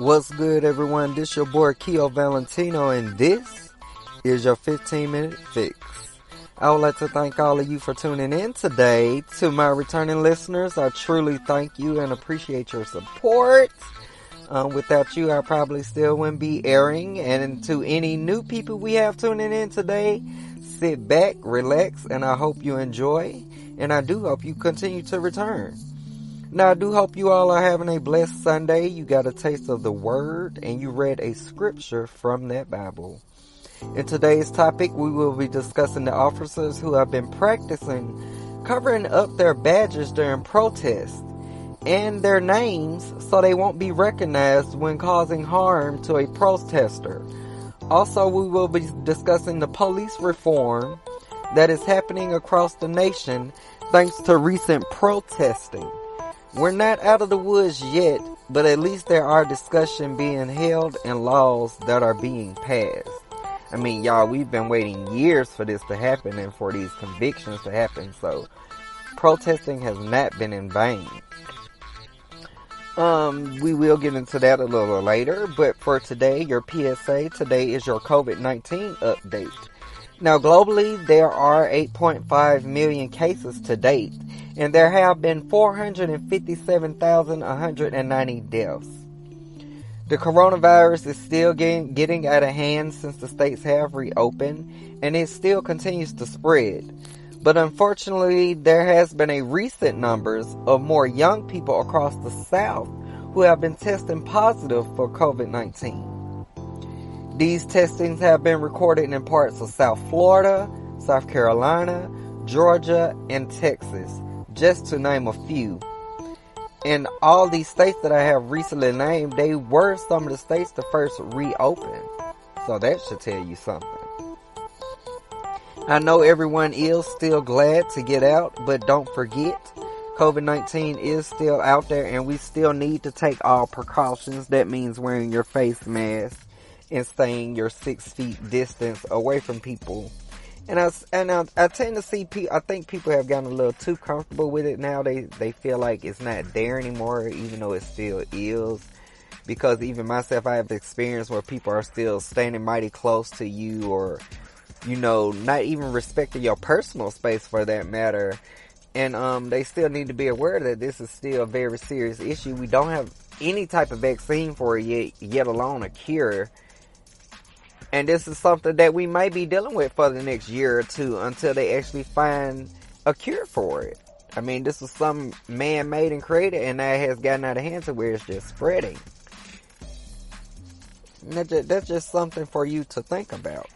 What's good, everyone? This your boy Keo Valentino, and this is your 15 minute fix. I would like to thank all of you for tuning in today. To my returning listeners, I truly thank you and appreciate your support. Um, without you, I probably still wouldn't be airing. And to any new people we have tuning in today, sit back, relax, and I hope you enjoy. And I do hope you continue to return. Now, I do hope you all are having a blessed Sunday. You got a taste of the Word and you read a scripture from that Bible. In today's topic, we will be discussing the officers who have been practicing covering up their badges during protests and their names so they won't be recognized when causing harm to a protester. Also, we will be discussing the police reform that is happening across the nation thanks to recent protesting. We're not out of the woods yet, but at least there are discussion being held and laws that are being passed. I mean, y'all, we've been waiting years for this to happen and for these convictions to happen, so protesting has not been in vain. Um, we will get into that a little later, but for today, your PSA today is your COVID-19 update. Now, globally, there are 8.5 million cases to date, and there have been 457,190 deaths. The coronavirus is still getting, getting out of hand since the states have reopened, and it still continues to spread. But unfortunately, there has been a recent numbers of more young people across the South who have been testing positive for COVID-19. These testings have been recorded in parts of South Florida, South Carolina, Georgia, and Texas, just to name a few. And all these states that I have recently named, they were some of the states to first reopen. So that should tell you something. I know everyone is still glad to get out, but don't forget, COVID-19 is still out there and we still need to take all precautions. That means wearing your face mask and staying your six feet distance away from people. And I, and I, I tend to see people, I think people have gotten a little too comfortable with it now. They, they feel like it's not there anymore, even though it still is. Because even myself, I have experienced where people are still standing mighty close to you or, you know, not even respecting your personal space for that matter. And, um, they still need to be aware that this is still a very serious issue. We don't have any type of vaccine for it yet, yet alone a cure and this is something that we may be dealing with for the next year or two until they actually find a cure for it. I mean, this was some man-made and created, and that has gotten out of hand to where it's just spreading. That's just something for you to think about.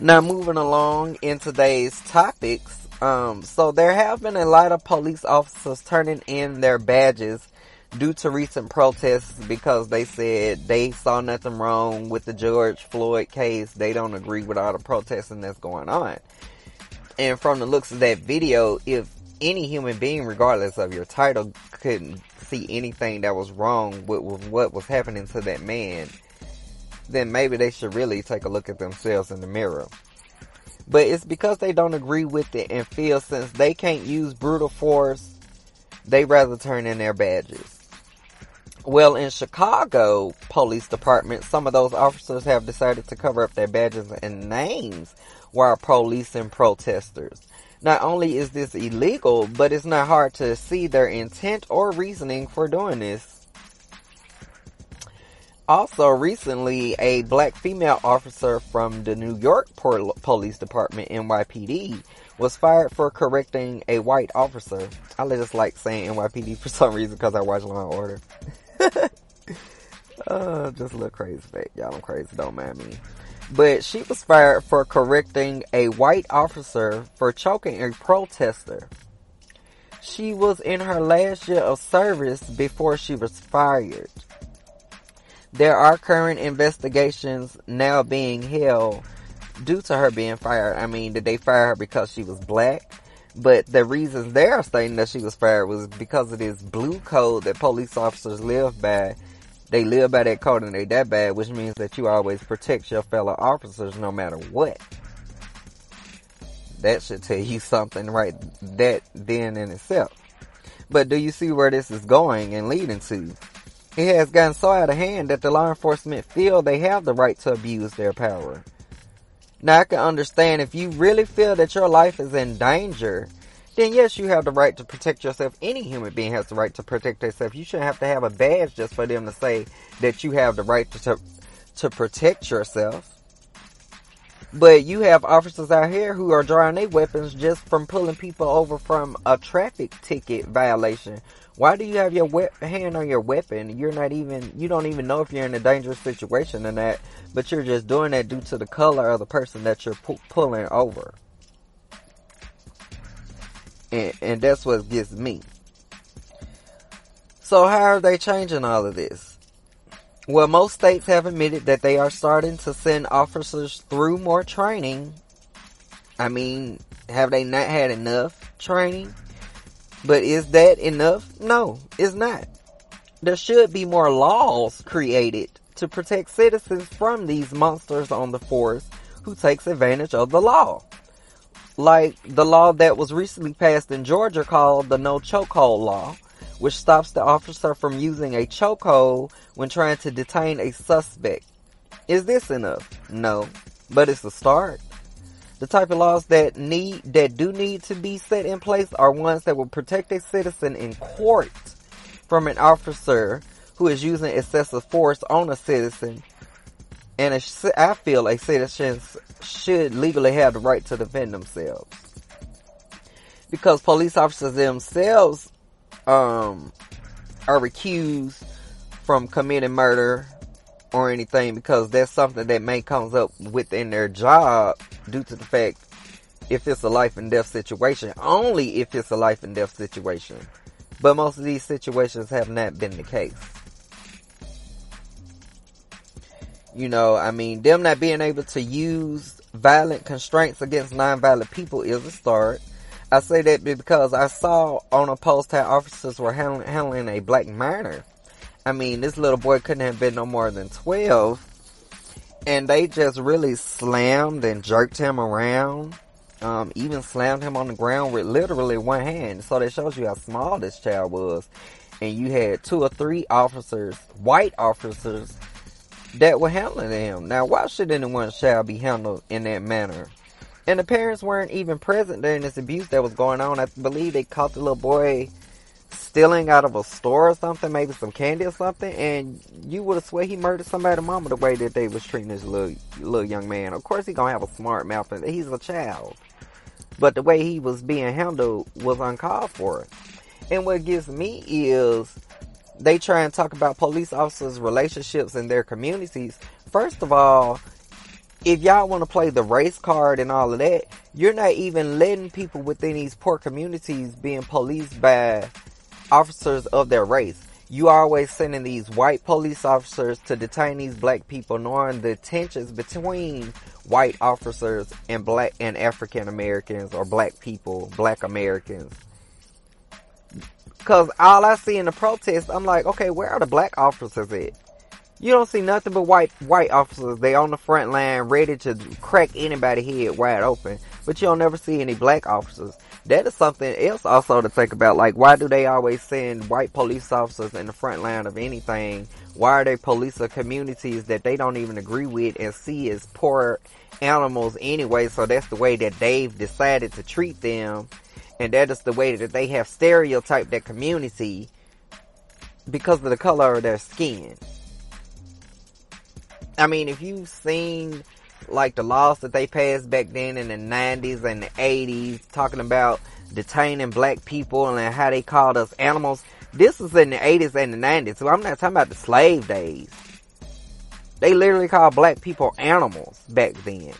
Now, moving along in today's topics, um, so there have been a lot of police officers turning in their badges due to recent protests because they said they saw nothing wrong with the George Floyd case. They don't agree with all the protesting that's going on. And from the looks of that video, if any human being, regardless of your title, couldn't see anything that was wrong with, with what was happening to that man, then maybe they should really take a look at themselves in the mirror. But it's because they don't agree with it and feel since they can't use brutal force, they rather turn in their badges. Well, in Chicago Police Department, some of those officers have decided to cover up their badges and names while policing protesters. Not only is this illegal, but it's not hard to see their intent or reasoning for doing this. Also, recently, a black female officer from the New York Police Department, NYPD, was fired for correcting a white officer. I just like saying NYPD for some reason because I watch Law and Order. uh, just a little crazy fact. Y'all, I'm crazy. Don't mind me. But she was fired for correcting a white officer for choking a protester. She was in her last year of service before she was fired. There are current investigations now being held due to her being fired. I mean, did they fire her because she was black? But the reasons they're saying that she was fired was because of this blue code that police officers live by. They live by that code and they that bad, which means that you always protect your fellow officers no matter what. That should tell you something right that then in itself. But do you see where this is going and leading to? It has gotten so out of hand that the law enforcement feel they have the right to abuse their power. Now I can understand if you really feel that your life is in danger, then yes, you have the right to protect yourself. Any human being has the right to protect themselves. You shouldn't have to have a badge just for them to say that you have the right to, to, to protect yourself. But you have officers out here who are drawing their weapons just from pulling people over from a traffic ticket violation. Why do you have your we- hand on your weapon? You're not even, you don't even know if you're in a dangerous situation or not, but you're just doing that due to the color of the person that you're pu- pulling over. And, and that's what gets me. So how are they changing all of this? Well, most states have admitted that they are starting to send officers through more training. I mean, have they not had enough training? But is that enough? No, it's not. There should be more laws created to protect citizens from these monsters on the force who takes advantage of the law. Like the law that was recently passed in Georgia called the No Chokehold Law, which stops the officer from using a chokehold when trying to detain a suspect. Is this enough? No, but it's a start. The type of laws that need that do need to be set in place are ones that will protect a citizen in court from an officer who is using excessive force on a citizen. And a, I feel a citizen should legally have the right to defend themselves. Because police officers themselves um, are accused from committing murder or anything because that's something that may comes up within their job due to the fact if it's a life and death situation. Only if it's a life and death situation. But most of these situations have not been the case. You know, I mean, them not being able to use violent constraints against non-violent people is a start. I say that because I saw on a post how officers were handling, handling a black minor. I mean, this little boy couldn't have been no more than 12. And they just really slammed and jerked him around. Um, even slammed him on the ground with literally one hand. So that shows you how small this child was. And you had two or three officers, white officers, that were handling him. Now, why should anyone's child be handled in that manner? And the parents weren't even present during this abuse that was going on. I believe they caught the little boy stealing out of a store or something, maybe some candy or something, and you would have swear he murdered somebody's mama the way that they was treating this little little young man. Of course, he gonna have a smart mouth, and he's a child. But the way he was being handled was uncalled for. And what gets me is they try and talk about police officers' relationships in their communities. First of all, if y'all want to play the race card and all of that, you're not even letting people within these poor communities being policed by officers of their race. You are always sending these white police officers to detain these black people, knowing the tensions between white officers and black and African Americans or black people, black Americans. Cause all I see in the protests, I'm like, okay, where are the black officers at? You don't see nothing but white white officers. They on the front line, ready to crack anybody head wide open. But you don't never see any black officers. That is something else also to think about. Like, why do they always send white police officers in the front line of anything? Why are they policing communities that they don't even agree with and see as poor animals anyway? So that's the way that they've decided to treat them. And that is the way that they have stereotyped that community because of the color of their skin. I mean, if you've seen like the laws that they passed back then in the 90s and the 80s, talking about detaining black people and how they called us animals, this was in the 80s and the 90s. So I'm not talking about the slave days. They literally called black people animals back then.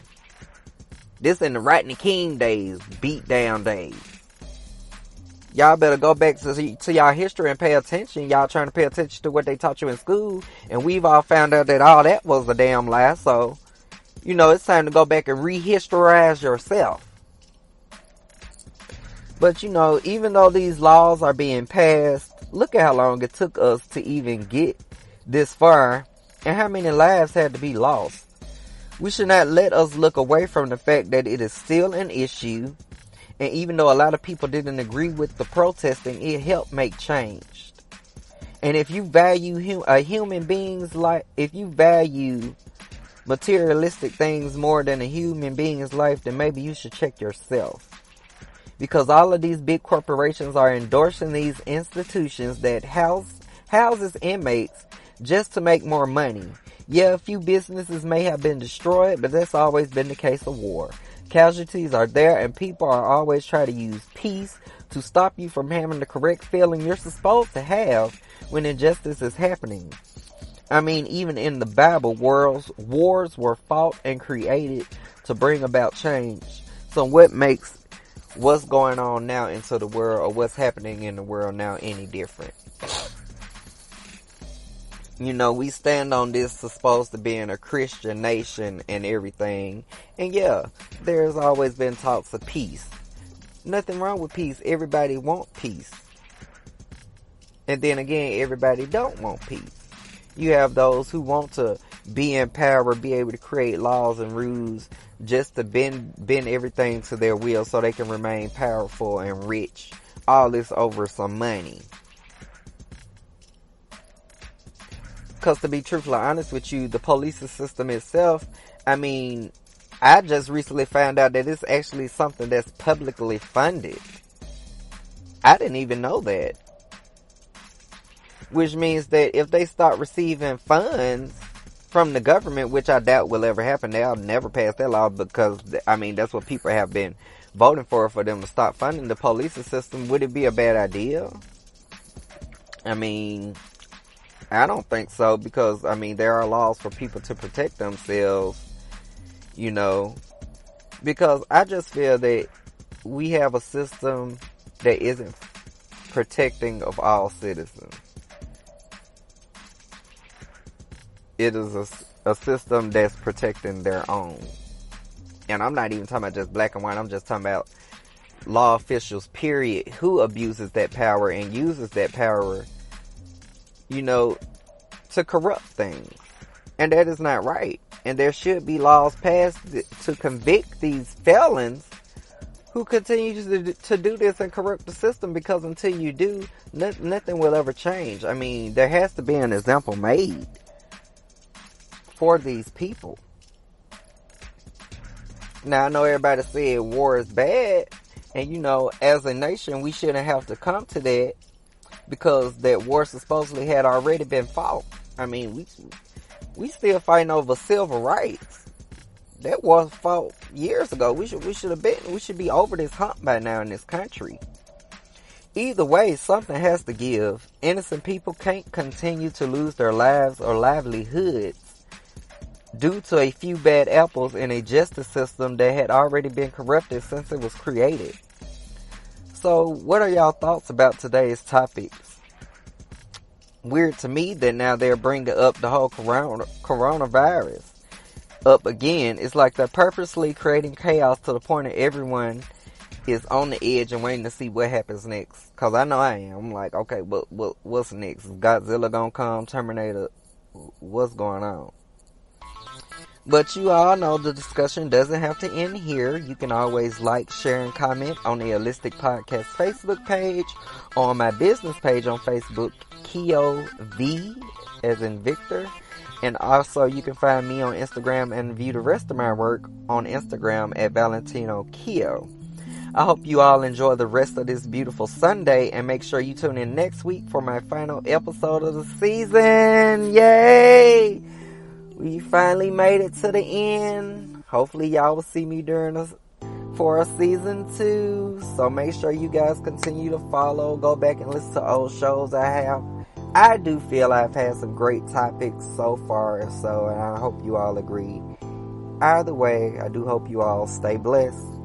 This in the Rodney King days, beat down days. Y'all better go back to, to y'all history and pay attention. Y'all trying to pay attention to what they taught you in school. And we've all found out that all that was a damn lie. So, you know, it's time to go back and rehistorize yourself. But you know, even though these laws are being passed, look at how long it took us to even get this far and how many lives had to be lost. We should not let us look away from the fact that it is still an issue and even though a lot of people didn't agree with the protesting, it helped make change. And if you value hum- a human being's life, if you value materialistic things more than a human being's life, then maybe you should check yourself. Because all of these big corporations are endorsing these institutions that house houses inmates just to make more money. Yeah, a few businesses may have been destroyed, but that's always been the case of war. Casualties are there and people are always trying to use peace to stop you from having the correct feeling you're supposed to have when injustice is happening. I mean, even in the Bible, worlds, wars were fought and created to bring about change. So what makes what's going on now into the world or what's happening in the world now any different? You know, we stand on this supposed to being a Christian nation and everything. And yeah, there's always been talks of peace. Nothing wrong with peace. Everybody want peace. And then again, everybody don't want peace. You have those who want to be in power, be able to create laws and rules just to bend, bend everything to their will so they can remain powerful and rich. All this over some money. Cause to be truthfully honest with you, the police system itself, I mean, I just recently found out that it's actually something that's publicly funded. I didn't even know that. Which means that if they start receiving funds from the government, which I doubt will ever happen, they'll never pass that law because, I mean, that's what people have been voting for, for them to stop funding the police system. Would it be a bad idea? I mean, I don't think so because, I mean, there are laws for people to protect themselves you know, because I just feel that we have a system that isn't protecting of all citizens. It is a, a system that's protecting their own. And I'm not even talking about just black and white, I'm just talking about law officials, period, who abuses that power and uses that power, you know, to corrupt things. And that is not right and there should be laws passed to convict these felons who continue to, to do this and corrupt the system because until you do, nothing will ever change. I mean, there has to be an example made for these people. Now, I know everybody said war is bad, and you know, as a nation, we shouldn't have to come to that because that war supposedly had already been fought. I mean, we we still fighting over civil rights. That was fought years ago. We should we should have been we should be over this hump by now in this country. Either way, something has to give. Innocent people can't continue to lose their lives or livelihoods due to a few bad apples in a justice system that had already been corrupted since it was created. So, what are y'all thoughts about today's topics? weird to me that now they're bringing up the whole corona, coronavirus up again. It's like they're purposely creating chaos to the point that everyone is on the edge and waiting to see what happens next. Cause I know I am. I'm like, okay, but what, what's next? Godzilla gonna come? Terminator? What's going on? But you all know the discussion doesn't have to end here. You can always like, share, and comment on the Alistic Podcast Facebook page, on my business page on Facebook, Keo V, as in Victor. And also, you can find me on Instagram and view the rest of my work on Instagram at Valentino Keo. I hope you all enjoy the rest of this beautiful Sunday and make sure you tune in next week for my final episode of the season. Yay! We finally made it to the end. Hopefully y'all will see me during a, for a season two. So make sure you guys continue to follow. Go back and listen to old shows I have. I do feel I've had some great topics so far, so and I hope you all agree. Either way, I do hope you all stay blessed